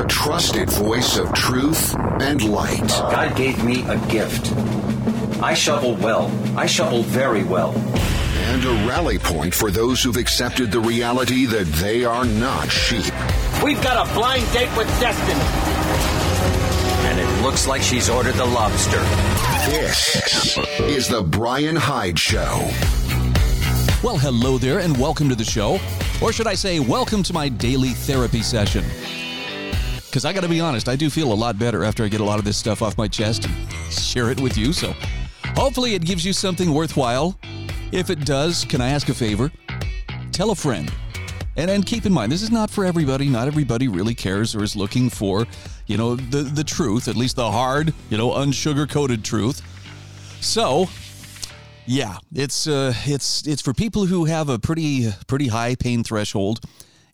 a trusted voice of truth and light. God gave me a gift. I shovel well. I shovel very well. And a rally point for those who've accepted the reality that they are not sheep. We've got a blind date with destiny. And it looks like she's ordered the lobster. This is the Bryan Hyde Show. Well, hello there, and welcome to the show. Or should I say, welcome to my daily therapy session. Because I got to be honest, I do feel a lot better after I get a lot of this stuff off my chest and share it with you. So hopefully it gives you something worthwhile. If it does, can I ask a favor? Tell a friend. And, and keep in mind, this is not for everybody. Not everybody really cares or is looking for, you know, the, the truth, at least the hard, you know, unsugar coated truth. So yeah, it's uh, it's it's for people who have a pretty pretty high pain threshold,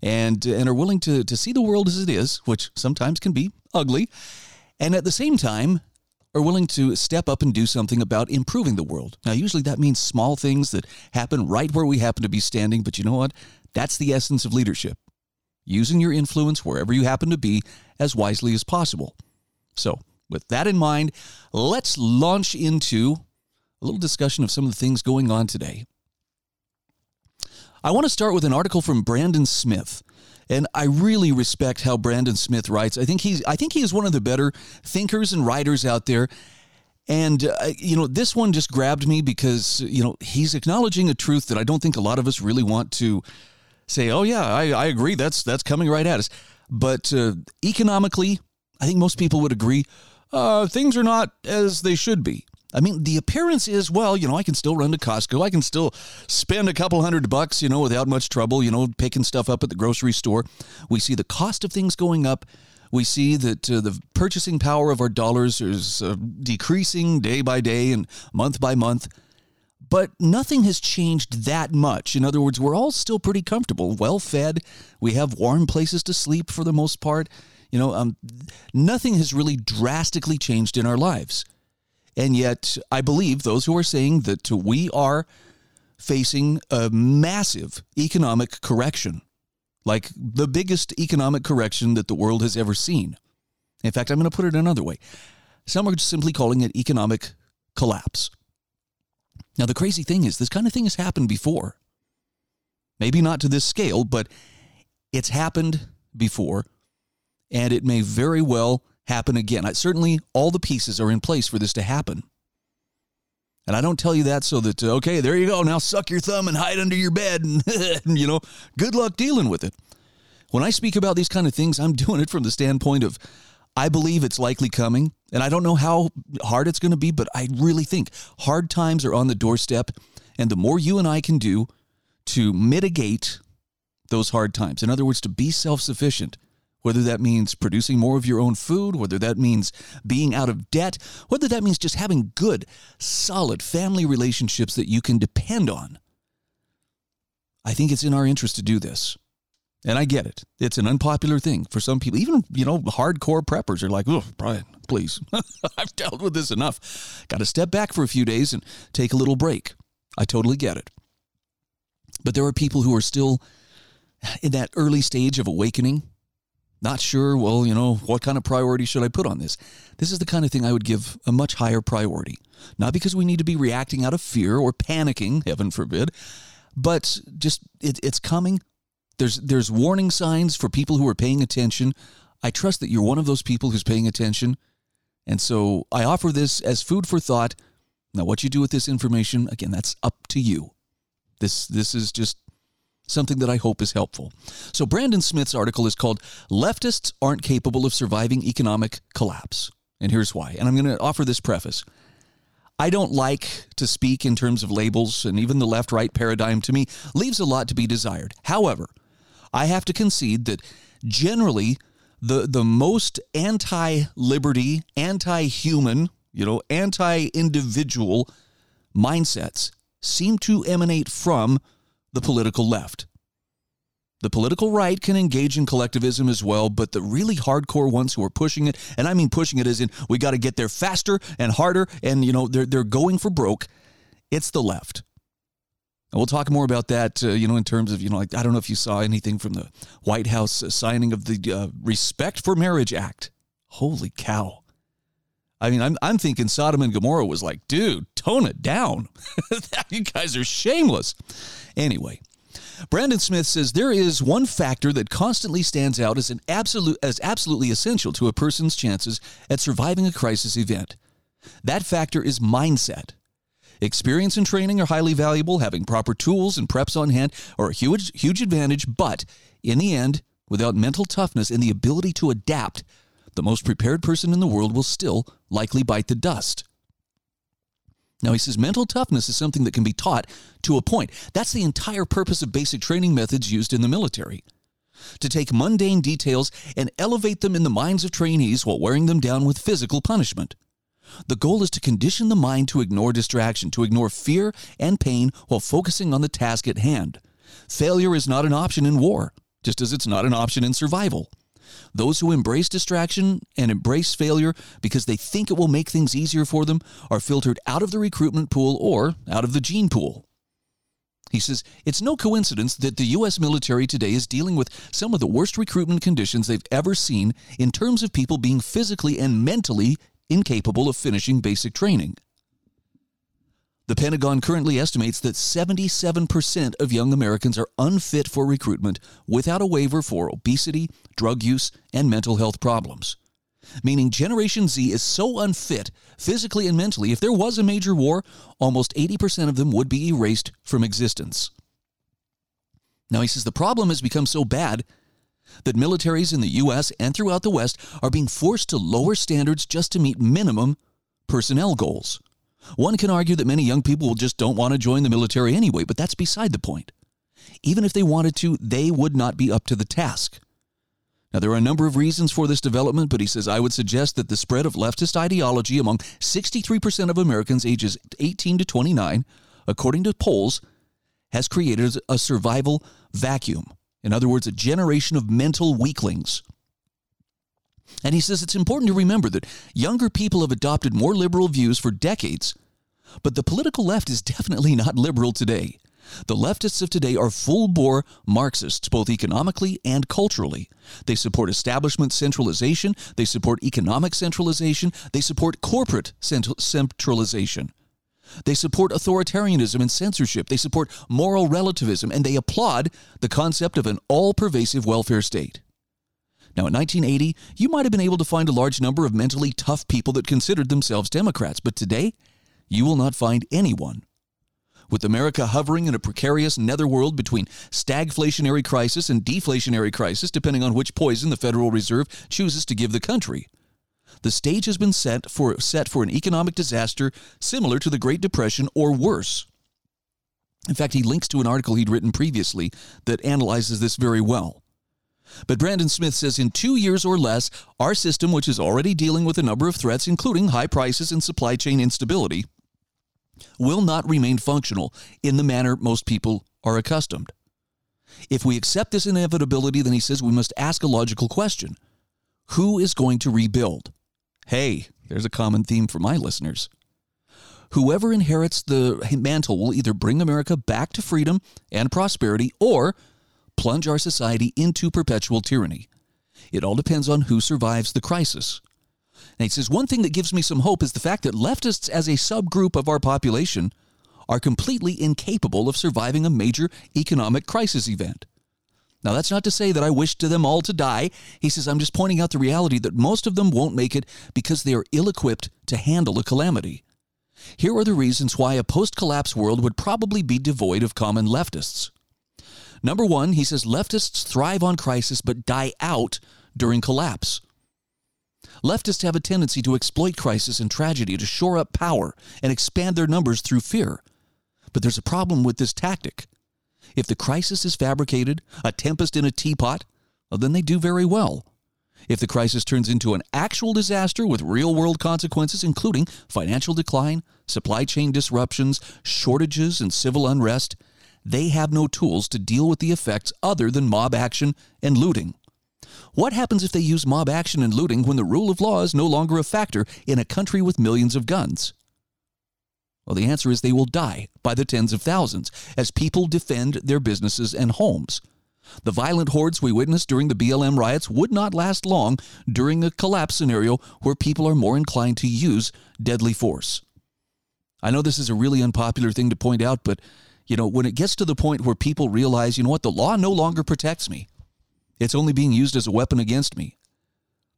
and and are willing to to see the world as it is, which sometimes can be ugly, and at the same time are willing to step up and do something about improving the world. Now, usually that means small things that happen right where we happen to be standing, but you know what? That's the essence of leadership. Using your influence wherever you happen to be as wisely as possible. So, with that in mind, let's launch into a little discussion of some of the things going on today. I want to start with an article from Brandon Smith. And I really respect how Brandon Smith writes. I think he's I think he is one of the better thinkers and writers out there. And uh, you know, this one just grabbed me because you know he's acknowledging a truth that I don't think a lot of us really want to say. Oh yeah, I, I agree. That's that's coming right at us. But uh, economically, I think most people would agree uh, things are not as they should be. I mean, the appearance is, well, you know, I can still run to Costco. I can still spend a couple hundred bucks, you know, without much trouble, you know, picking stuff up at the grocery store. We see the cost of things going up. We see that uh, the purchasing power of our dollars is uh, decreasing day by day and month by month. But nothing has changed that much. In other words, we're all still pretty comfortable, well fed. We have warm places to sleep for the most part. You know, um, nothing has really drastically changed in our lives. And yet, I believe those who are saying that we are facing a massive economic correction, like the biggest economic correction that the world has ever seen. In fact, I'm going to put it another way. Some are simply calling it economic collapse. Now, the crazy thing is, this kind of thing has happened before. Maybe not to this scale, but it's happened before, and it may very well happen again. I, certainly, all the pieces are in place for this to happen. And I don't tell you that so that, uh, okay, there you go. Now suck your thumb and hide under your bed and, you know, good luck dealing with it. When I speak about these kind of things, I'm doing it from the standpoint of I believe it's likely coming. And I don't know how hard it's going to be, but I really think hard times are on the doorstep. And the more you and I can do to mitigate those hard times, in other words, to be self sufficient, whether that means producing more of your own food, whether that means being out of debt, whether that means just having good, solid family relationships that you can depend on. I think it's in our interest to do this. And I get it. It's an unpopular thing for some people. Even, you know, hardcore preppers are like, oh, Bryan, please. I've dealt with this enough. Got to step back for a few days and take a little break. I totally get it. But there are people who are still in that early stage of awakening not sure, well, you know, what kind of priority should I put on this? This is the kind of thing I would give a much higher priority. Not because we need to be reacting out of fear or panicking, heaven forbid, but just it, it's coming. There's there's warning signs for people who are paying attention. I trust that you're one of those people who's paying attention. And so I offer this as food for thought. Now what you do with this information, again, that's up to you. This this is just something that I hope is helpful. So, Brandon Smith's article is called Leftists Aren't Capable of Surviving Economic Collapse. And here's why. And I'm going to offer this preface. I don't like to speak in terms of labels, and even the left right paradigm to me leaves a lot to be desired. However, I have to concede that generally the, the most anti liberty, anti human, you know, anti individual mindsets seem to emanate from the political left. The political right can engage in collectivism as well, but the really hardcore ones who are pushing it, and I mean pushing it as in we got to get there faster and harder, and you know they're they're going for broke. It's the left. And we'll talk more about that, uh, you know, in terms of, you know, like, I don't know if you saw anything from the White House uh, signing of the uh, Respect for Marriage Act. Holy cow. I mean, I'm, I'm thinking Sodom and Gomorrah was like, dude, tone it down. you guys are shameless. Anyway, Brandon Smith says there is one factor that constantly stands out as an absolute as absolutely essential to a person's chances at surviving a crisis event. That factor is mindset. Experience and training are highly valuable. Having proper tools and preps on hand are a huge, huge advantage. But in the end, without mental toughness and the ability to adapt, the most prepared person in the world will still likely bite the dust. Now, he says mental toughness is something that can be taught to a point. That's the entire purpose of basic training methods used in the military. To take mundane details and elevate them in the minds of trainees while wearing them down with physical punishment. The goal is to condition the mind to ignore distraction, to ignore fear and pain while focusing on the task at hand. Failure is not an option in war, just as it's not an option in survival. Those who embrace distraction and embrace failure because they think it will make things easier for them are filtered out of the recruitment pool or out of the gene pool. He says, It's no coincidence that the U.S. military today is dealing with some of the worst recruitment conditions they've ever seen in terms of people being physically and mentally incapable of finishing basic training. The Pentagon currently estimates that 77% of young Americans are unfit for recruitment without a waiver for obesity, drug use, and mental health problems. Meaning Generation Z is so unfit, physically and mentally, if there was a major war, almost 80% of them would be erased from existence. Now, he says the problem has become so bad that militaries in the U.S. and throughout the West are being forced to lower standards just to meet minimum personnel goals. One can argue that many young people just don't want to join the military anyway, but that's beside the point. Even if they wanted to, they would not be up to the task. Now, there are a number of reasons for this development, but he says I would suggest that the spread of leftist ideology among 63% of Americans ages 18 to 29, according to polls, has created a survival vacuum. In other words, a generation of mental weaklings. And he says it's important to remember that younger people have adopted more liberal views for decades, but the political left is definitely not liberal today. The leftists of today are full bore Marxists, both economically and culturally. They support establishment centralization, they support economic centralization, they support corporate centralization. They support authoritarianism and censorship, they support moral relativism, and they applaud the concept of an all pervasive welfare state. Now, in 1980, you might have been able to find a large number of mentally tough people that considered themselves Democrats, but today, you will not find anyone. With America hovering in a precarious netherworld between stagflationary crisis and deflationary crisis, depending on which poison the Federal Reserve chooses to give the country, the stage has been set for, set for an economic disaster similar to the Great Depression or worse. In fact, he links to an article he'd written previously that analyzes this very well. But Brandon Smith says in two years or less, our system, which is already dealing with a number of threats, including high prices and supply chain instability, will not remain functional in the manner most people are accustomed. If we accept this inevitability, then he says we must ask a logical question Who is going to rebuild? Hey, there's a common theme for my listeners. Whoever inherits the mantle will either bring America back to freedom and prosperity or plunge our society into perpetual tyranny. It all depends on who survives the crisis. And he says one thing that gives me some hope is the fact that leftists, as a subgroup of our population, are completely incapable of surviving a major economic crisis event. Now, that's not to say that I wish to them all to die. He says, I'm just pointing out the reality that most of them won't make it because they are ill equipped to handle a calamity. Here are the reasons why a post collapse world would probably be devoid of common leftists. Number one, he says leftists thrive on crisis but die out during collapse. Leftists have a tendency to exploit crisis and tragedy to shore up power and expand their numbers through fear. But there's a problem with this tactic. If the crisis is fabricated, a tempest in a teapot, well, then they do very well. If the crisis turns into an actual disaster with real world consequences, including financial decline, supply chain disruptions, shortages, and civil unrest, they have no tools to deal with the effects other than mob action and looting. What happens if they use mob action and looting when the rule of law is no longer a factor in a country with millions of guns? Well, the answer is they will die by the tens of thousands as people defend their businesses and homes. The violent hordes we witnessed during the BLM riots would not last long during a collapse scenario where people are more inclined to use deadly force. I know this is a really unpopular thing to point out, but you know, when it gets to the point where people realize, you know what, the law no longer protects me. It's only being used as a weapon against me.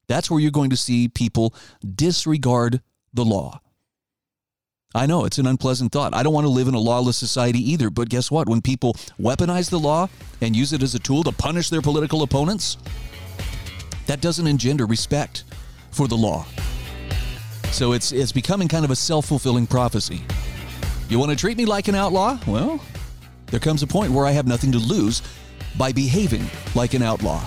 That's where you're going to see people disregard the law. I know it's an unpleasant thought. I don't want to live in a lawless society either, but guess what? When people weaponize the law and use it as a tool to punish their political opponents, that doesn't engender respect for the law. So it's it's becoming kind of a self-fulfilling prophecy. You want to treat me like an outlaw? Well, there comes a point where I have nothing to lose by behaving like an outlaw.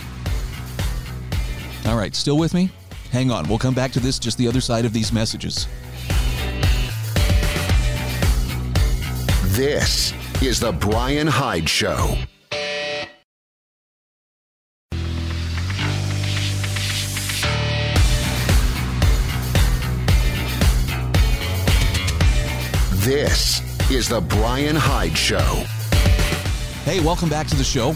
All right, still with me? Hang on, we'll come back to this just the other side of these messages. This is the Bryan Hyde Show. This is the Bryan Hyde Show. Hey, welcome back to the show.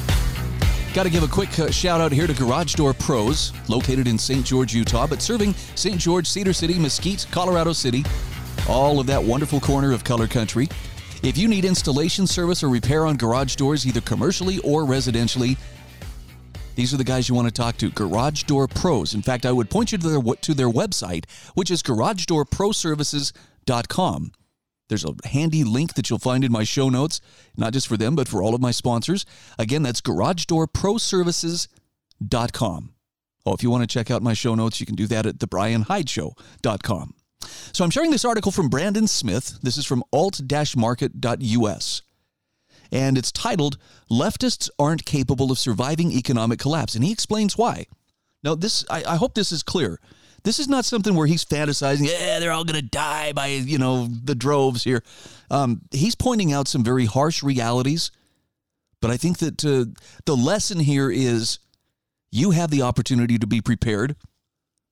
Got to give a quick uh, shout out here to Garage Door Pros, located in St. George, Utah, but serving St. George, Cedar City, Mesquite, Colorado City, all of that wonderful corner of color country. If you need installation service or repair on garage doors, either commercially or residentially, these are the guys you want to talk to. Garage Door Pros. In fact, I would point you to their to their website, which is garagedoorproservices.com. There's a handy link that you'll find in my show notes, not just for them, but for all of my sponsors. Again, that's garagedoorproservices.com. Oh, if you want to check out my show notes, you can do that at thebryanhydeshow.com. So I'm sharing this article from Brandon Smith. This is from alt-market.us. And it's titled Leftists Aren't Capable of Surviving Economic Collapse. And he explains why. Now, this I, I hope this is clear. This is not something where he's fantasizing, yeah, they're all going to die by, you know, the droves here. Um, he's pointing out some very harsh realities. But I think that uh, the lesson here is you have the opportunity to be prepared,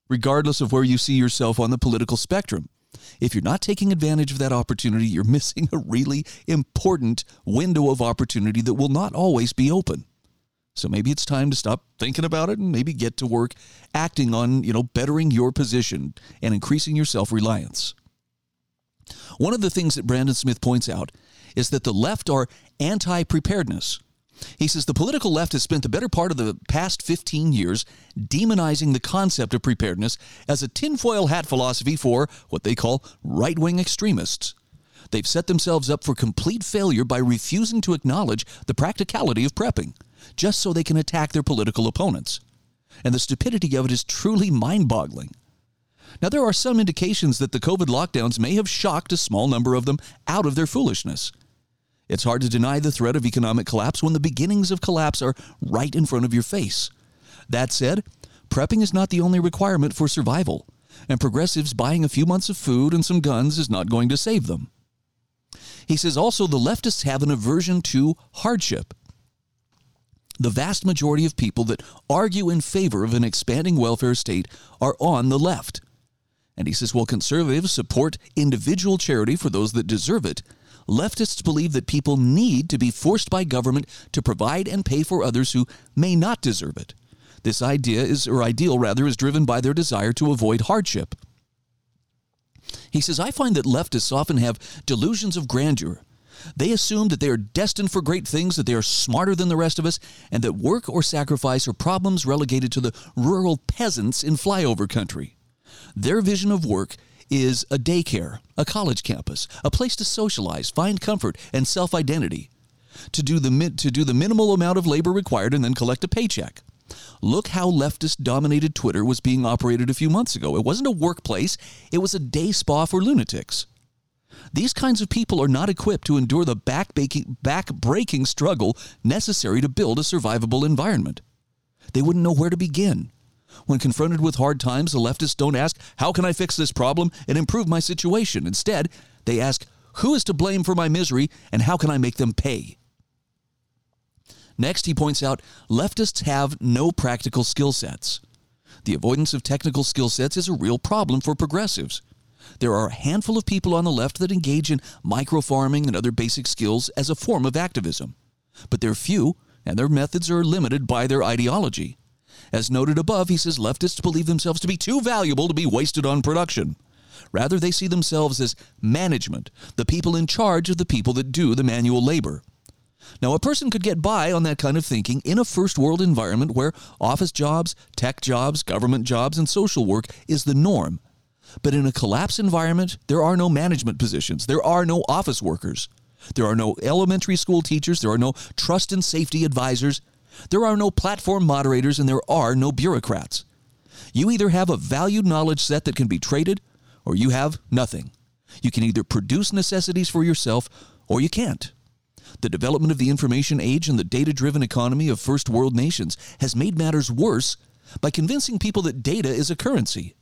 regardless of where you see yourself on the political spectrum. If you're not taking advantage of that opportunity, you're missing a really important window of opportunity that will not always be open. So maybe it's time to stop thinking about it and maybe get to work acting on, you know, bettering your position and increasing your self-reliance. One of the things that Brandon Smith points out is that the left are anti-preparedness. He says the political left has spent the better part of the past 15 years demonizing the concept of preparedness as a tinfoil hat philosophy for what they call right wing extremists. They've set themselves up for complete failure by refusing to acknowledge the practicality of prepping just so they can attack their political opponents. And the stupidity of it is truly mind boggling. Now, there are some indications that the COVID lockdowns may have shocked a small number of them out of their foolishness. It's hard to deny the threat of economic collapse when the beginnings of collapse are right in front of your face. That said, prepping is not the only requirement for survival, and progressives buying a few months of food and some guns is not going to save them. He says also the leftists have an aversion to hardship. The vast majority of people that argue in favor of an expanding welfare state are on the left. And he says, while conservatives support individual charity for those that deserve it, leftists believe that people need to be forced by government to provide and pay for others who may not deserve it. This idea is, or ideal rather, is driven by their desire to avoid hardship. He says, I find that leftists often have delusions of grandeur they assume that they are destined for great things, that they are smarter than the rest of us, and that work or sacrifice are problems relegated to the rural peasants in flyover country. Their vision of work is a daycare, a college campus, a place to socialize, find comfort, and self identity. To do, the, to do the minimal amount of labor required and then collect a paycheck. Look how leftist dominated Twitter was being operated a few months ago. It wasn't a workplace, it was a day spa for lunatics. These kinds of people are not equipped to endure the back-breaking struggle necessary to build a survivable environment. They wouldn't know where to begin. When confronted with hard times, the leftists don't ask, How can I fix this problem and improve my situation? Instead, they ask, Who is to blame for my misery and how can I make them pay? Next, he points out leftists have no practical skill sets. The avoidance of technical skill sets is a real problem for progressives. There are a handful of people on the left that engage in micro farming and other basic skills as a form of activism. But they're few, and their methods are limited by their ideology. As noted above, he says leftists believe themselves to be too valuable to be wasted on production. Rather, they see themselves as management, the people in charge of the people that do the manual labor. Now, a person could get by on that kind of thinking in a first world environment where office jobs, tech jobs, government jobs, and social work is the norm. But in a collapse environment, there are no management positions, there are no office workers, there are no elementary school teachers, there are no trust and safety advisors, there are no platform moderators, and there are no bureaucrats. You either have a valued knowledge set that can be traded, or you have nothing. You can either produce necessities for yourself, or you can't. The development of the information age and the data driven economy of first world nations has made matters worse by convincing people that data is a currency.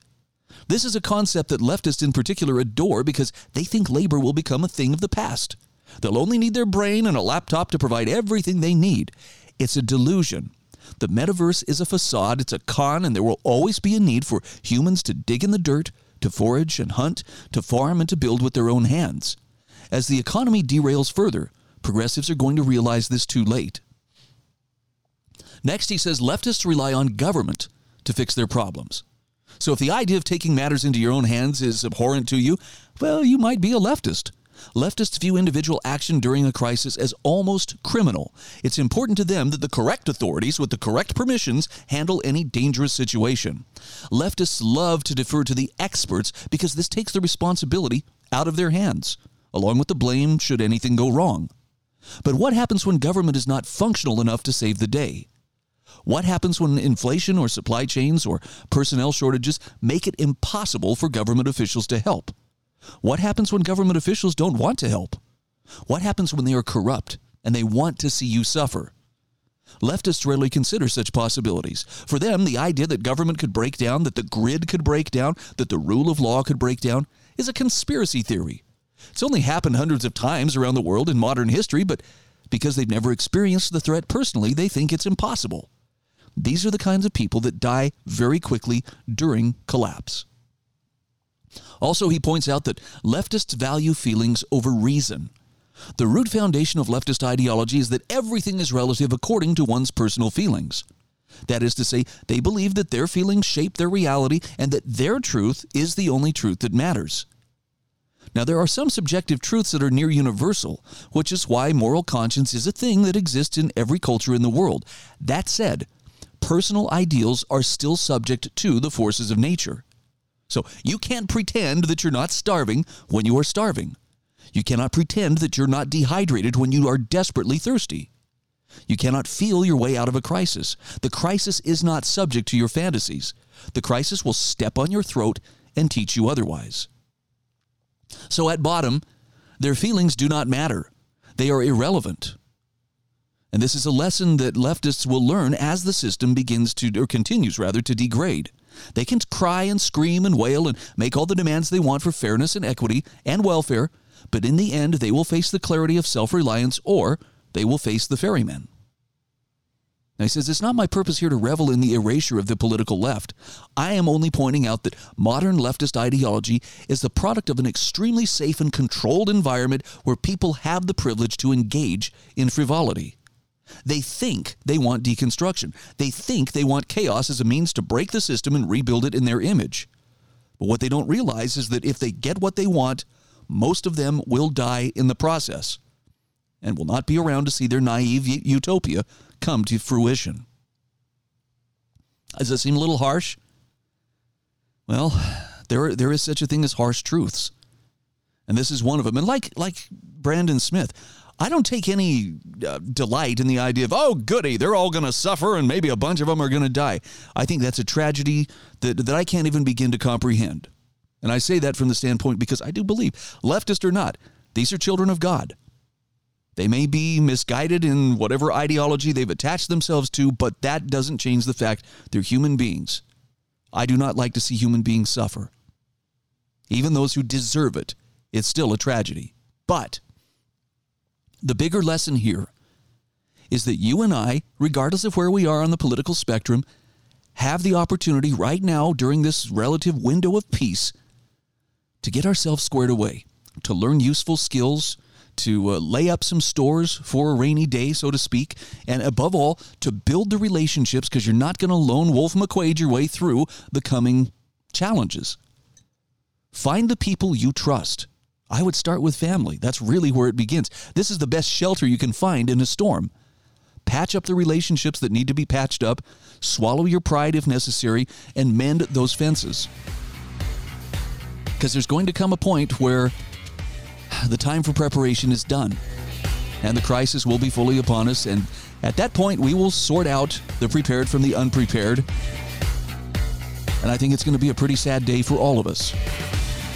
This is a concept that leftists in particular adore because they think labor will become a thing of the past. They'll only need their brain and a laptop to provide everything they need. It's a delusion. The metaverse is a facade, it's a con, and there will always be a need for humans to dig in the dirt, to forage and hunt, to farm and to build with their own hands. As the economy derails further, progressives are going to realize this too late. Next, he says leftists rely on government to fix their problems. So if the idea of taking matters into your own hands is abhorrent to you, well, you might be a leftist. Leftists view individual action during a crisis as almost criminal. It's important to them that the correct authorities with the correct permissions handle any dangerous situation. Leftists love to defer to the experts because this takes the responsibility out of their hands, along with the blame should anything go wrong. But what happens when government is not functional enough to save the day? What happens when inflation or supply chains or personnel shortages make it impossible for government officials to help? What happens when government officials don't want to help? What happens when they are corrupt and they want to see you suffer? Leftists rarely consider such possibilities. For them, the idea that government could break down, that the grid could break down, that the rule of law could break down, is a conspiracy theory. It's only happened hundreds of times around the world in modern history, but because they've never experienced the threat personally, they think it's impossible. These are the kinds of people that die very quickly during collapse. Also, he points out that leftists value feelings over reason. The root foundation of leftist ideology is that everything is relative according to one's personal feelings. That is to say, they believe that their feelings shape their reality and that their truth is the only truth that matters. Now, there are some subjective truths that are near universal, which is why moral conscience is a thing that exists in every culture in the world. That said, personal ideals are still subject to the forces of nature. So you can't pretend that you're not starving when you are starving. You cannot pretend that you're not dehydrated when you are desperately thirsty. You cannot feel your way out of a crisis. The crisis is not subject to your fantasies. The crisis will step on your throat and teach you otherwise. So at bottom, their feelings do not matter. They are irrelevant. And this is a lesson that leftists will learn as the system begins to, or continues rather, to degrade. They can cry and scream and wail and make all the demands they want for fairness and equity and welfare, but in the end, they will face the clarity of self reliance or they will face the ferryman. Now he says, It's not my purpose here to revel in the erasure of the political left. I am only pointing out that modern leftist ideology is the product of an extremely safe and controlled environment where people have the privilege to engage in frivolity. They think they want deconstruction. They think they want chaos as a means to break the system and rebuild it in their image. But what they don't realize is that if they get what they want, most of them will die in the process and will not be around to see their naive utopia come to fruition. Does that seem a little harsh? Well, there, there is such a thing as harsh truths. And this is one of them. And like, like Brandon Smith, I don't take any uh, delight in the idea of, oh, goody, they're all going to suffer and maybe a bunch of them are going to die. I think that's a tragedy that, that I can't even begin to comprehend. And I say that from the standpoint because I do believe, leftist or not, these are children of God. They may be misguided in whatever ideology they've attached themselves to, but that doesn't change the fact they're human beings. I do not like to see human beings suffer. Even those who deserve it, it's still a tragedy. But the bigger lesson here is that you and I, regardless of where we are on the political spectrum, have the opportunity right now during this relative window of peace to get ourselves squared away, to learn useful skills, to uh, lay up some stores for a rainy day, so to speak, and above all, to build the relationships because you're not going to lone wolf McQuade your way through the coming challenges. Find the people you trust. I would start with family. That's really where it begins. This is the best shelter you can find in a storm. Patch up the relationships that need to be patched up, swallow your pride if necessary, and mend those fences. Because there's going to come a point where the time for preparation is done, and the crisis will be fully upon us. And at that point, we will sort out the prepared from the unprepared. And I think it's going to be a pretty sad day for all of us.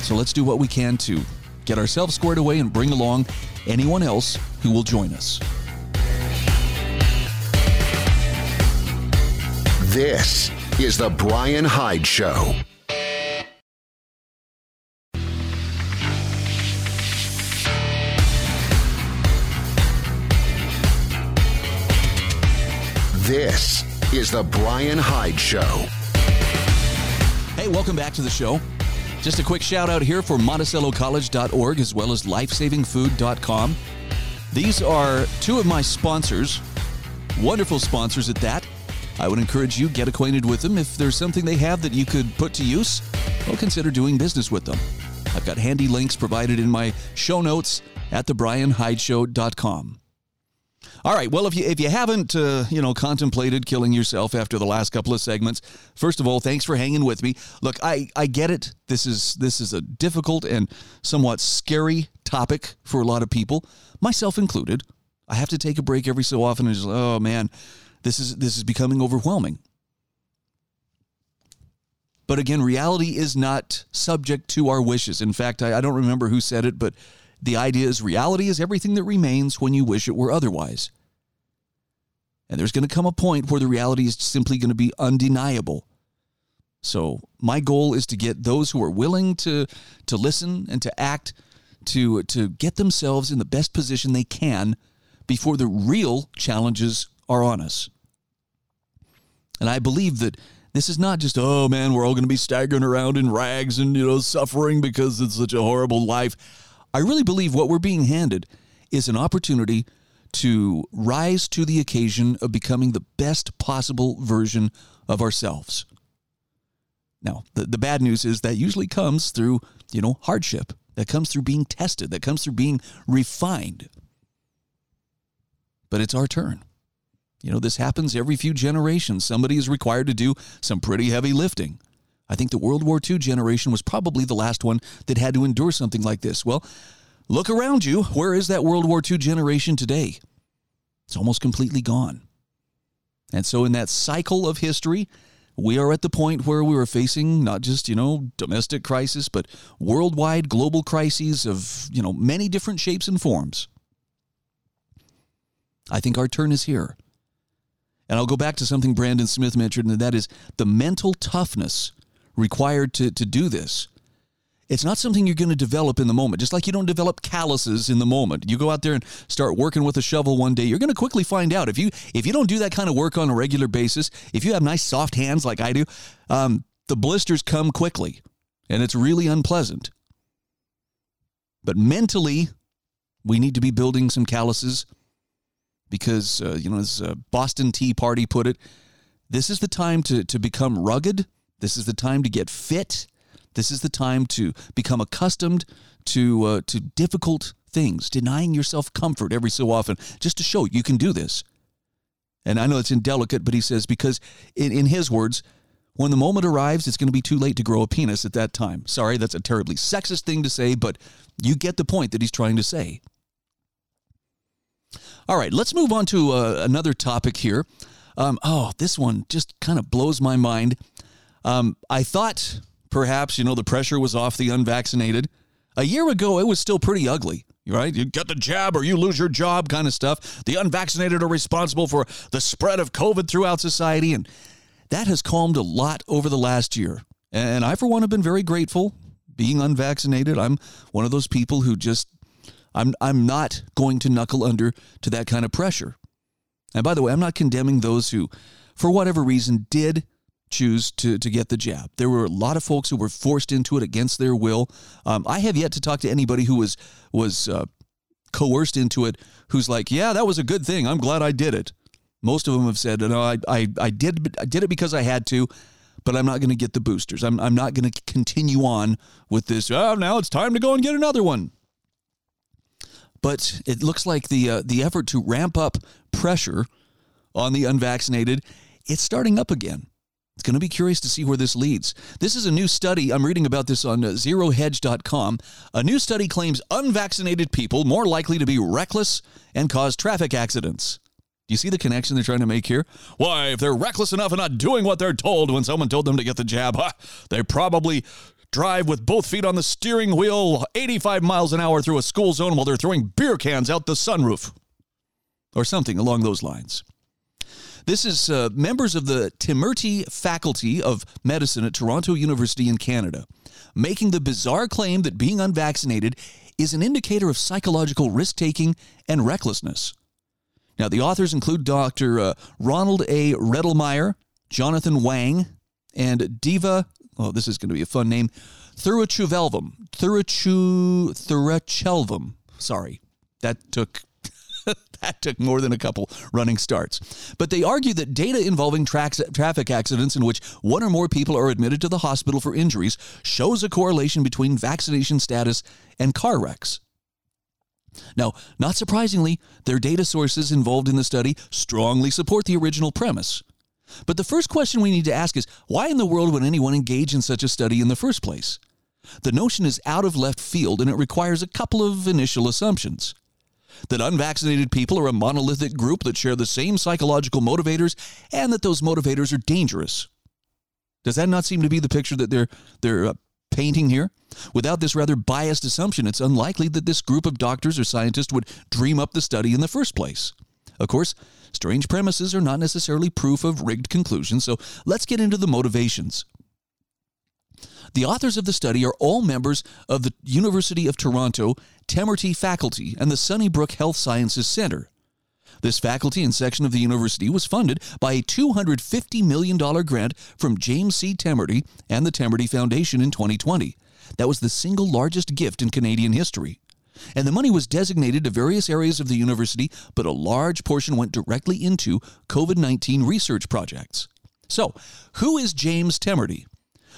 So let's do what we can to get ourselves squared away and bring along anyone else who will join us. This is The Bryan Hyde Show. This is The Bryan Hyde Show. Hey, welcome back to the show. Just a quick shout out here for MonticelloCollege.org as well as LifesavingFood.com. These are two of my sponsors, wonderful sponsors at that. I would encourage you get acquainted with them. If there's something they have that you could put to use, well, consider doing business with them. I've got handy links provided in my show notes at thebryanhydeshow.com. All right. Well, if you if you haven't uh, you know contemplated killing yourself after the last couple of segments, first of all, thanks for hanging with me. Look, I I get it. This is this is a difficult and somewhat scary topic for a lot of people, myself included. I have to take a break every so often and just oh man, this is this is becoming overwhelming. But again, reality is not subject to our wishes. In fact, I, I don't remember who said it, but the idea is reality is everything that remains when you wish it were otherwise. And there's going to come a point where the reality is simply going to be undeniable. So, my goal is to get those who are willing to to listen and to act to to get themselves in the best position they can before the real challenges are on us. And I believe that this is not just, oh man, we're all going to be staggering around in rags and, you know, suffering because it's such a horrible life. I really believe what we're being handed is an opportunity to rise to the occasion of becoming the best possible version of ourselves. Now, the, the bad news is that usually comes through, you know, hardship. That comes through being tested. That comes through being refined. But it's our turn. You know, this happens every few generations. Somebody is required to do some pretty heavy lifting. I think the World War II generation was probably the last one that had to endure something like this. Well, look around you. Where is that World War II generation today? It's almost completely gone. And so, in that cycle of history, we are at the point where we are facing not just, you know, domestic crisis, but worldwide global crises of, you know, many different shapes and forms. I think our turn is here. And I'll go back to something Brandon Smith mentioned, and that is the mental toughness required to, to do this. It's not something you're going to develop in the moment, just like you don't develop calluses in the moment. You go out there and start working with a shovel one day, you're going to quickly find out if you if you don't do that kind of work on a regular basis. If you have nice soft hands like I do, um, the blisters come quickly, and it's really unpleasant. But mentally, we need to be building some calluses because uh, you know as uh, Boston T. Party put it, this is the time to to become rugged. This is the time to get fit. This is the time to become accustomed to uh, to difficult things, denying yourself comfort every so often, just to show you can do this. And I know it's indelicate, but he says because in, in his words, when the moment arrives, it's going to be too late to grow a penis at that time. Sorry, that's a terribly sexist thing to say, but you get the point that he's trying to say. All right, let's move on to uh, another topic here. Um, oh, this one just kind of blows my mind. Um, I thought perhaps, you know, the pressure was off the unvaccinated. A year ago, it was still pretty ugly, right? You get the jab or you lose your job kind of stuff. The unvaccinated are responsible for the spread of COVID throughout society. And that has calmed a lot over the last year. And I, for one, have been very grateful being unvaccinated. I'm one of those people who just I'm I'm not going to knuckle under to that kind of pressure. And by the way, I'm not condemning those who, for whatever reason, did choose to, to get the jab. There were a lot of folks who were forced into it against their will. Um, I have yet to talk to anybody who was was uh, coerced into it who's like, yeah, that was a good thing. I'm glad I did it. Most of them have said, no, I, I, I did I did it because I had to, but I'm not going to get the boosters. I'm, I'm not going to continue on with this. Oh, now it's time to go and get another one. But it looks like the uh, the effort to ramp up pressure on the unvaccinated, it's starting up again. It's going to be curious to see where this leads. This is a new study. I'm reading about this on uh, zerohedge.com. A new study claims unvaccinated people more likely to be reckless and cause traffic accidents. Do you see the connection they're trying to make here? Why, if they're reckless enough and not doing what they're told when someone told them to get the jab, huh, they probably drive with both feet on the steering wheel 85 miles an hour through a school zone while they're throwing beer cans out the sunroof. Or something along those lines. This is uh, members of the Temerty Faculty of Medicine at Toronto University in Canada, making the bizarre claim that being unvaccinated is an indicator of psychological risk taking and recklessness. Now, the authors include Dr. Uh, Ronald A. Redelmeier, Jonathan Wang, and Deva, oh, this is going to be a fun name, Thuruchuvelvam. Thuruchu, Thuruchelvam. Sorry, that took that took more than a couple running starts. But they argue that data involving tra- traffic accidents in which one or more people are admitted to the hospital for injuries shows a correlation between vaccination status and car wrecks. Now, not surprisingly, their data sources involved in the study strongly support the original premise. But the first question we need to ask is why in the world would anyone engage in such a study in the first place? The notion is out of left field and it requires a couple of initial assumptions that unvaccinated people are a monolithic group that share the same psychological motivators and that those motivators are dangerous. Does that not seem to be the picture that they're they're uh, painting here? Without this rather biased assumption, it's unlikely that this group of doctors or scientists would dream up the study in the first place. Of course, strange premises are not necessarily proof of rigged conclusions, so let's get into the motivations. The authors of the study are all members of the University of Toronto Temerty faculty and the Sunnybrook Health Sciences Center. This faculty and section of the university was funded by a $250 million grant from James C. Temerty and the Temerty Foundation in 2020. That was the single largest gift in Canadian history. And the money was designated to various areas of the university, but a large portion went directly into COVID 19 research projects. So, who is James Temerty?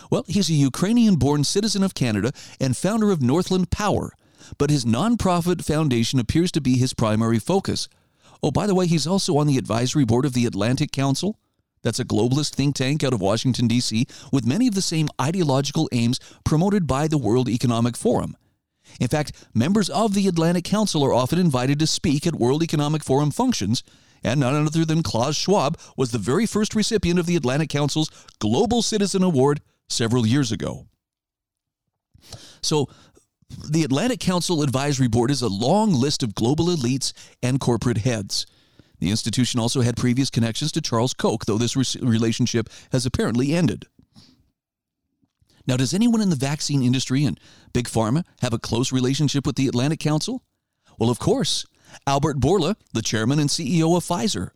Well, he's a Ukrainian born citizen of Canada and founder of Northland Power, but his nonprofit foundation appears to be his primary focus. Oh, by the way, he's also on the advisory board of the Atlantic Council. That's a globalist think tank out of Washington, D.C., with many of the same ideological aims promoted by the World Economic Forum. In fact, members of the Atlantic Council are often invited to speak at World Economic Forum functions, and none other than Klaus Schwab was the very first recipient of the Atlantic Council's Global Citizen Award several years ago. So, the Atlantic Council Advisory Board is a long list of global elites and corporate heads. The institution also had previous connections to Charles Koch, though this re- relationship has apparently ended. Now, does anyone in the vaccine industry and Big Pharma have a close relationship with the Atlantic Council? Well, of course. Albert Bourla, the chairman and CEO of Pfizer.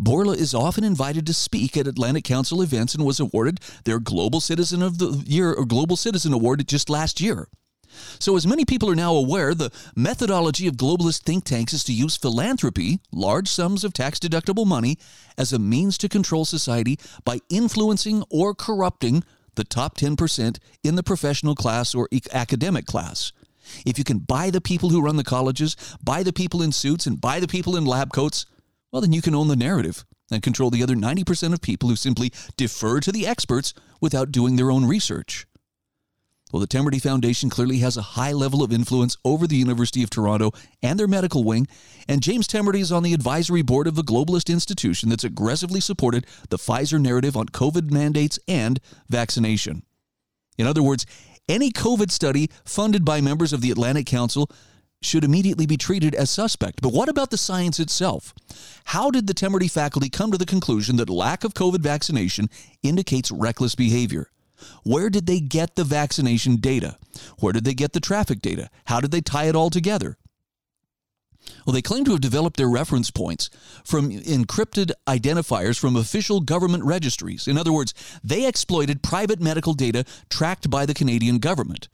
Bourla is often invited to speak at Atlantic Council events and was awarded their Global Citizen of the Year or Global Citizen Award just last year. So, as many people are now aware, the methodology of globalist think tanks is to use philanthropy, large sums of tax deductible money, as a means to control society by influencing or corrupting the top 10% in the professional class or academic class. If you can buy the people who run the colleges, buy the people in suits, and buy the people in lab coats, well, then you can own the narrative and control the other 90% of people who simply defer to the experts without doing their own research. Well, the Temerty Foundation clearly has a high level of influence over the University of Toronto and their medical wing, and James Temerty is on the advisory board of the globalist institution that's aggressively supported the Pfizer narrative on COVID mandates and vaccination. In other words, any COVID study funded by members of the Atlantic Council should immediately be treated as suspect. But what about the science itself? How did the Temerty faculty come to the conclusion that lack of COVID vaccination indicates reckless behavior? Where did they get the vaccination data? Where did they get the traffic data? How did they tie it all together? Well, they claim to have developed their reference points from encrypted identifiers from official government registries. In other words, they exploited private medical data tracked by the Canadian government.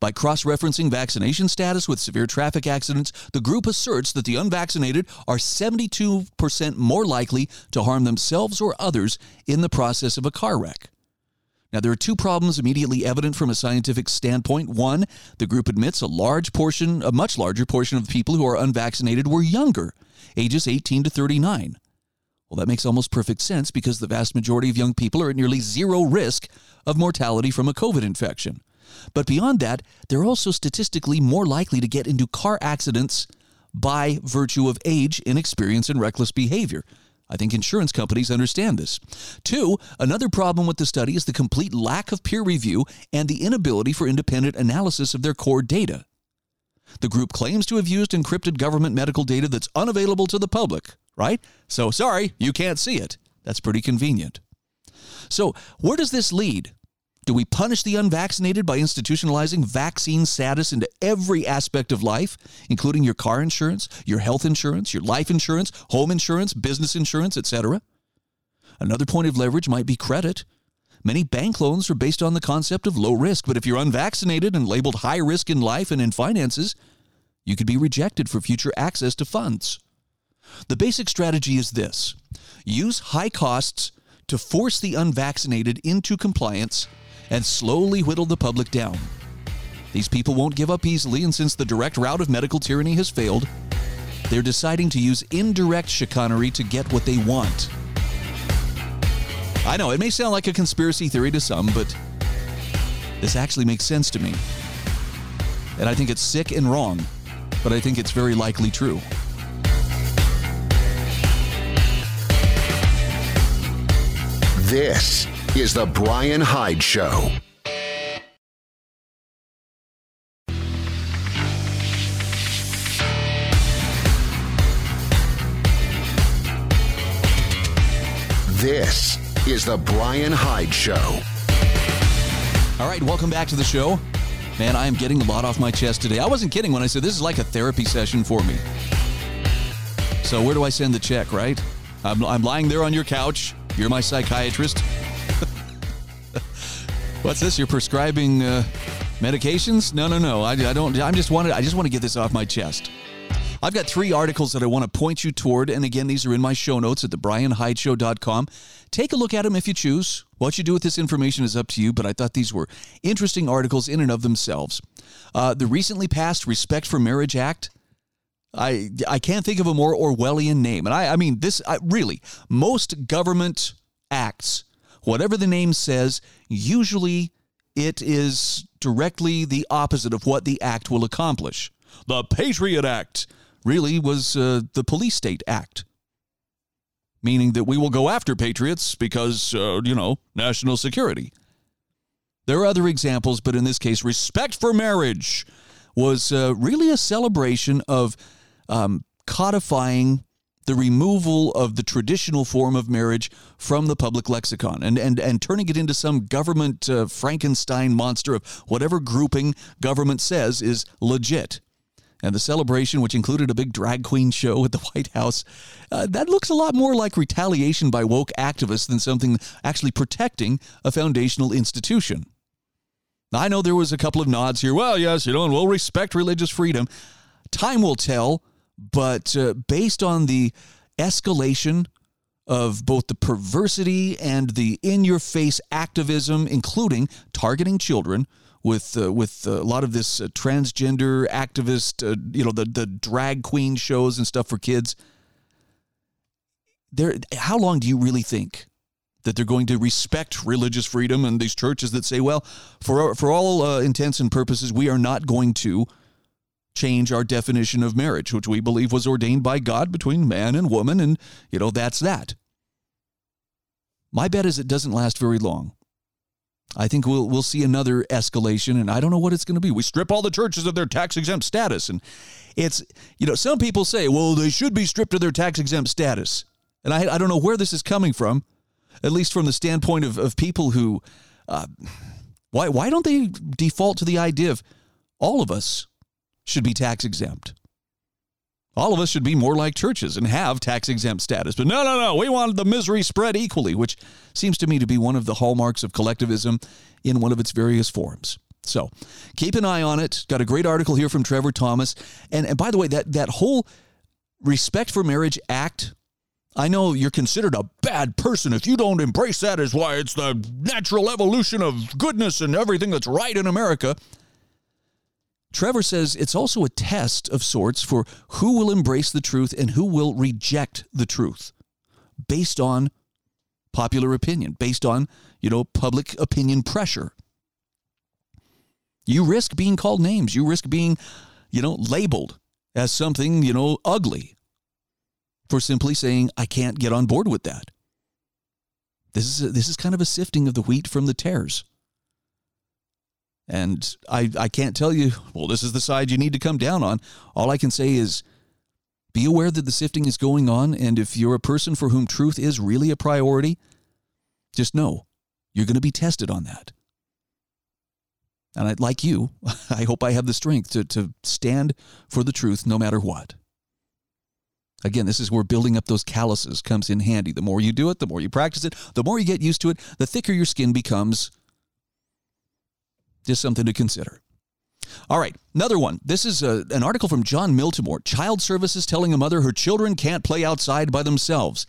By cross referencing vaccination status with severe traffic accidents, the group asserts that the unvaccinated are 72% more likely to harm themselves or others in the process of a car wreck. Now, there are two problems immediately evident from a scientific standpoint. One, the group admits a large portion, a much larger portion of people who are unvaccinated were younger, ages 18 to 39. Well, that makes almost perfect sense because the vast majority of young people are at nearly zero risk of mortality from a COVID infection. But beyond that, they're also statistically more likely to get into car accidents by virtue of age, inexperience, and reckless behavior. I think insurance companies understand this. Two, another problem with the study is the complete lack of peer review and the inability for independent analysis of their core data. The group claims to have used encrypted government medical data that's unavailable to the public, right? So, sorry, you can't see it. That's pretty convenient. So, where does this lead? Do we punish the unvaccinated by institutionalizing vaccine status into every aspect of life, including your car insurance, your health insurance, your life insurance, home insurance, business insurance, etc.? Another point of leverage might be credit. Many bank loans are based on the concept of low risk, but if you're unvaccinated and labeled high risk in life and in finances, you could be rejected for future access to funds. The basic strategy is this use high costs to force the unvaccinated into compliance and slowly whittle the public down. These people won't give up easily, and since the direct route of medical tyranny has failed, they're deciding to use indirect chicanery to get what they want. I know, it may sound like a conspiracy theory to some, but this actually makes sense to me. And I think it's sick and wrong, but I think it's very likely true. This is The Bryan Hyde Show. This is The Bryan Hyde Show. All right, welcome back to the show. Man, I am getting a lot off my chest today. I wasn't kidding when I said this is like a therapy session for me. So, where do I send the check, right? I'm, I'm lying there on your couch. You're my psychiatrist. What's this? You're prescribing uh, medications? No, no, no. I, I don't. I'm just wanted. I just want to get this off my chest. I've got three articles that I want to point you toward, and again, these are in my show notes at thebryanhydeshow.com. Take a look at them if you choose. What you do with this information is up to you, but I thought these were interesting articles in and of themselves. Uh, the recently passed Respect for Marriage Act. I I can't think of a more Orwellian name, and I I mean this. I, really, most government acts whatever the name says, usually it is directly the opposite of what the act will accomplish. The Patriot Act really was uh, the Police State Act, meaning that we will go after patriots because, uh, you know, national security. There are other examples, but in this case, respect for marriage was uh, really a celebration of um, codifying the removal of the traditional form of marriage from the public lexicon and, and, and turning it into some government uh, Frankenstein monster of whatever grouping government says is legit. And the celebration, which included a big drag queen show at the White House, uh, that looks a lot more like retaliation by woke activists than something actually protecting a foundational institution. I know there was a couple of nods here. Well, yes, you know, and we'll respect religious freedom. Time will tell but uh, based on the escalation of both the perversity and the in your face activism, including targeting children. With, uh, with a lot of this uh, transgender activist, uh, you know, the, the drag queen shows and stuff for kids. There, how long do you really think that they're going to respect religious freedom and these churches that say, well, for for all uh, intents and purposes, we are not going to change our definition of marriage, which we believe was ordained by God between man and woman, and, you know, that's that. My bet is it doesn't last very long. I think we'll we'll see another escalation, and I don't know what it's going to be. We strip all the churches of their tax exempt status, and it's you know some people say, well, they should be stripped of their tax exempt status, and I I don't know where this is coming from, at least from the standpoint of of people who, uh, why why don't they default to the idea of all of us should be tax exempt. All of us should be more like churches and have tax exempt status. But no, no, no. We want the misery spread equally, which seems to me to be one of the hallmarks of collectivism in one of its various forms. So keep an eye on it. Got a great article here from Trevor Thomas. And, and by the way, that, that whole Respect for Marriage Act, I know you're considered a bad person if you don't embrace that, is why it's the natural evolution of goodness and everything that's right in America. Trevor says it's also a test of sorts for who will embrace the truth and who will reject the truth based on popular opinion, based on, you know, public opinion pressure. You risk being called names, you risk being, you know, labeled as something, you know, ugly for simply saying I can't get on board with that. This is a, this is kind of a sifting of the wheat from the tares. And I, I can't tell you, well, this is the side you need to come down on. All I can say is be aware that the sifting is going on. And if you're a person for whom truth is really a priority, just know you're going to be tested on that. And I'd like you, I hope I have the strength to, to stand for the truth no matter what. Again, this is where building up those calluses comes in handy. The more you do it, the more you practice it, the more you get used to it, the thicker your skin becomes just something to consider. All right, another one. This is a, an article from Jon Miltimore. Child Services telling a mother her children can't play outside by themselves.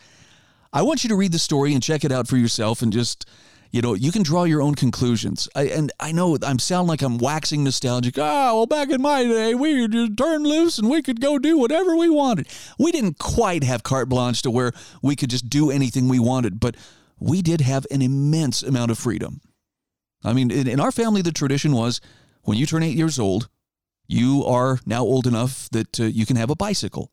I want you to read the story and check it out for yourself and just, you know, you can draw your own conclusions. I, and I know I'm sound like I'm waxing nostalgic. Ah, well, back in my day, we just turned loose and we could go do whatever we wanted. We didn't quite have carte blanche to where we could just do anything we wanted, but we did have an immense amount of freedom. I mean, in, in our family, the tradition was when you turn eight years old, you are now old enough that uh, you can have a bicycle.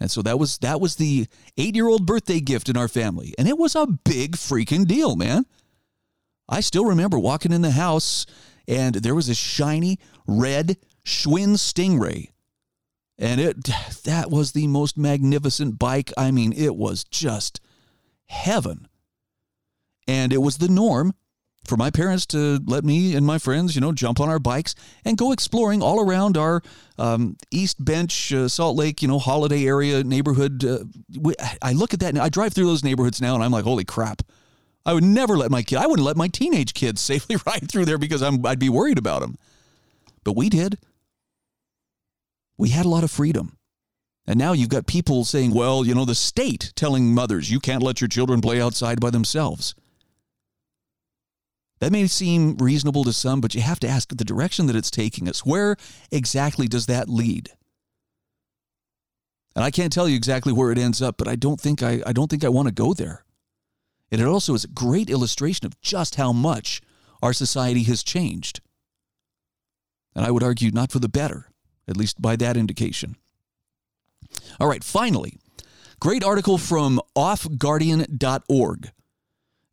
And so that was that was the 8-year-old birthday gift in our family, and it was a big freaking deal, man. I still remember walking in the house and there was a shiny red Schwinn Stingray. And it that was the most magnificent bike. I mean, it was just heaven. And it was the norm for my parents to let me and my friends, you know, jump on our bikes and go exploring all around our um, East Bench, uh, Salt Lake, you know, holiday area neighborhood. Uh, we, I look at that now. I drive through those neighborhoods now, and I'm like, holy crap! I would never let my kid. I wouldn't let my teenage kids safely ride through there because I'm, I'd be worried about them. But we did. We had a lot of freedom. And now you've got people saying, well, you know, the state telling mothers you can't let your children play outside by themselves. That may seem reasonable to some, but you have to ask the direction that it's taking us. Where exactly does that lead? And I can't tell you exactly where it ends up, but I don't think I, I don't think I want to go there. And it also is a great illustration of just how much our society has changed. And I would argue not for the better, at least by that indication. All right, finally, great article from offguardian.org.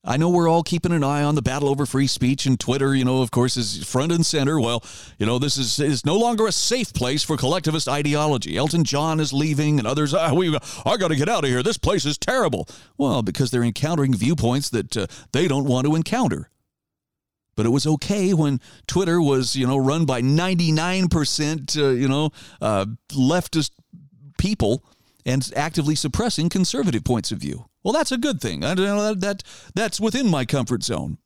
I know we're all keeping an eye on the battle over free speech, and Twitter, you know, of course, is front and center. Well, you know, this is, is no longer a safe place for collectivist ideology. Elton John is leaving, and others, ah, we, I got to get out of here. This place is terrible. Well, because they're encountering viewpoints that uh, they don't want to encounter. But it was okay when Twitter was, you know, run by 99%, uh, you know, uh, leftist people and actively suppressing conservative points of view. Well, that's a good thing. That, that's within my comfort zone.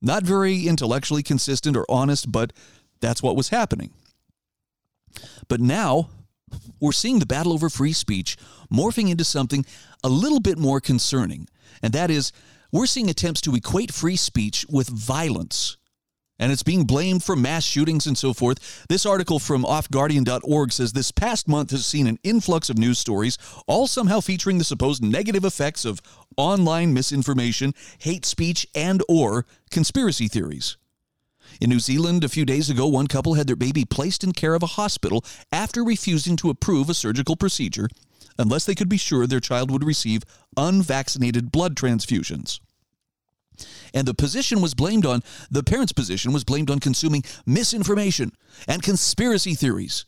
Not very intellectually consistent or honest, but that's what was happening. But now we're seeing the battle over free speech morphing into something a little bit more concerning. And that is, we're seeing attempts to equate free speech with violence and it's being blamed for mass shootings and so forth. This article from offguardian.org says this past month has seen an influx of news stories, all somehow featuring the supposed negative effects of online misinformation, hate speech, and or conspiracy theories. In New Zealand, a few days ago, one couple had their baby placed in care of a hospital after refusing to approve a surgical procedure unless they could be sure their child would receive unvaccinated blood transfusions. And the position was blamed on, the parents' position was blamed on consuming misinformation and conspiracy theories.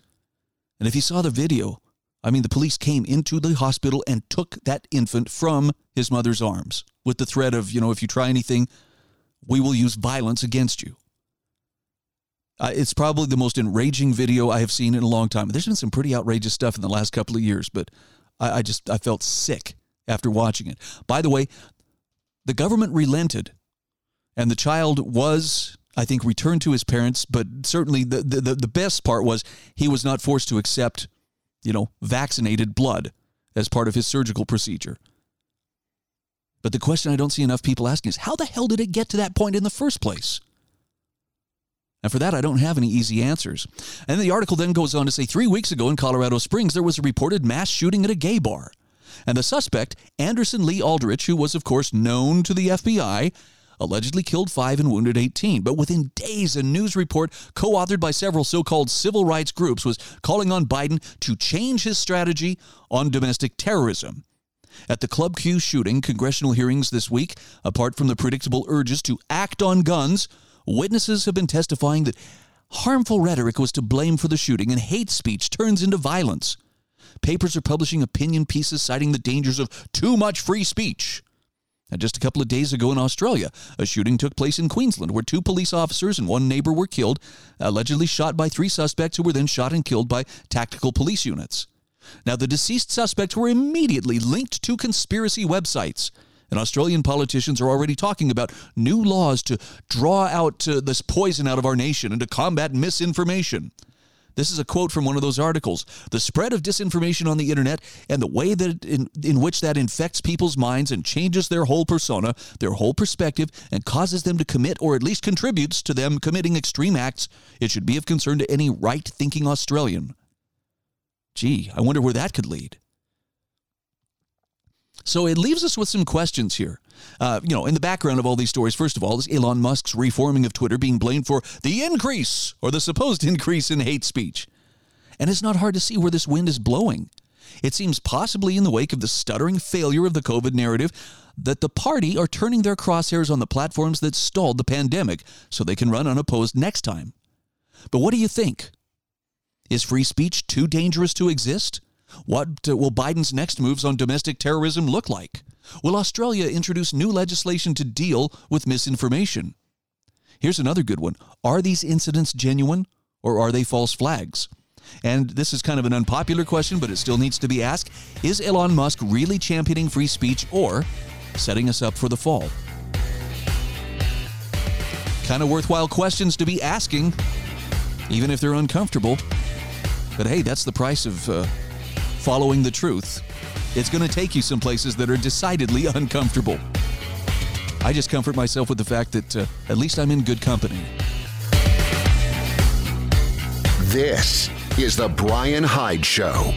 And if you saw the video, I mean, the police came into the hospital and took that infant from his mother's arms with the threat of, you know, if you try anything, we will use violence against you. Uh, it's probably the most enraging video I have seen in a long time. There's been some pretty outrageous stuff in the last couple of years, but I, I just I felt sick after watching it. By the way, the government relented, and the child was, I think, returned to his parents. But certainly, the the, the best part was he was not forced to accept, you know, vaccinated blood as part of his surgical procedure. But the question I don't see enough people asking is how the hell did it get to that point in the first place? And for that, I don't have any easy answers. And the article then goes on to say three weeks ago in Colorado Springs, there was a reported mass shooting at a gay bar. And the suspect, Anderson Lee Aldrich, who was, of course, known to the FBI, allegedly killed five and wounded 18. But within days, a news report co authored by several so called civil rights groups was calling on Biden to change his strategy on domestic terrorism. At the Club Q shooting, congressional hearings this week, apart from the predictable urges to act on guns, Witnesses have been testifying that harmful rhetoric was to blame for the shooting and hate speech turns into violence. Papers are publishing opinion pieces citing the dangers of too much free speech. And just a couple of days ago in Australia, a shooting took place in Queensland where two police officers and one neighbor were killed, allegedly shot by three suspects who were then shot and killed by tactical police units. Now, the deceased suspects were immediately linked to conspiracy websites and Australian politicians are already talking about new laws to draw out uh, this poison out of our nation and to combat misinformation. This is a quote from one of those articles. The spread of disinformation on the internet and the way that in, in which that infects people's minds and changes their whole persona, their whole perspective, and causes them to commit or at least contributes to them committing extreme acts, it should be of concern to any right thinking Australian. Gee, I wonder where that could lead. So it leaves us with some questions here. Uh, you know, in the background of all these stories, first of all, is Elon Musk's reforming of Twitter being blamed for the increase or the supposed increase in hate speech. And it's not hard to see where this wind is blowing. It seems possibly in the wake of the stuttering failure of the COVID narrative that the party are turning their crosshairs on the platforms that stalled the pandemic so they can run unopposed next time. But what do you think? Is free speech too dangerous to exist? What will Biden's next moves on domestic terrorism look like? Will Australia introduce new legislation to deal with misinformation? Here's another good one. Are these incidents genuine or are they false flags? And this is kind of an unpopular question, but it still needs to be asked. Is Elon Musk really championing free speech or setting us up for the fall? Kind of worthwhile questions to be asking, even if they're uncomfortable. But hey, that's the price of uh, following the truth, it's going to take you some places that are decidedly uncomfortable. I just comfort myself with the fact that uh, at least I'm in good company. This is The Bryan Hyde Show.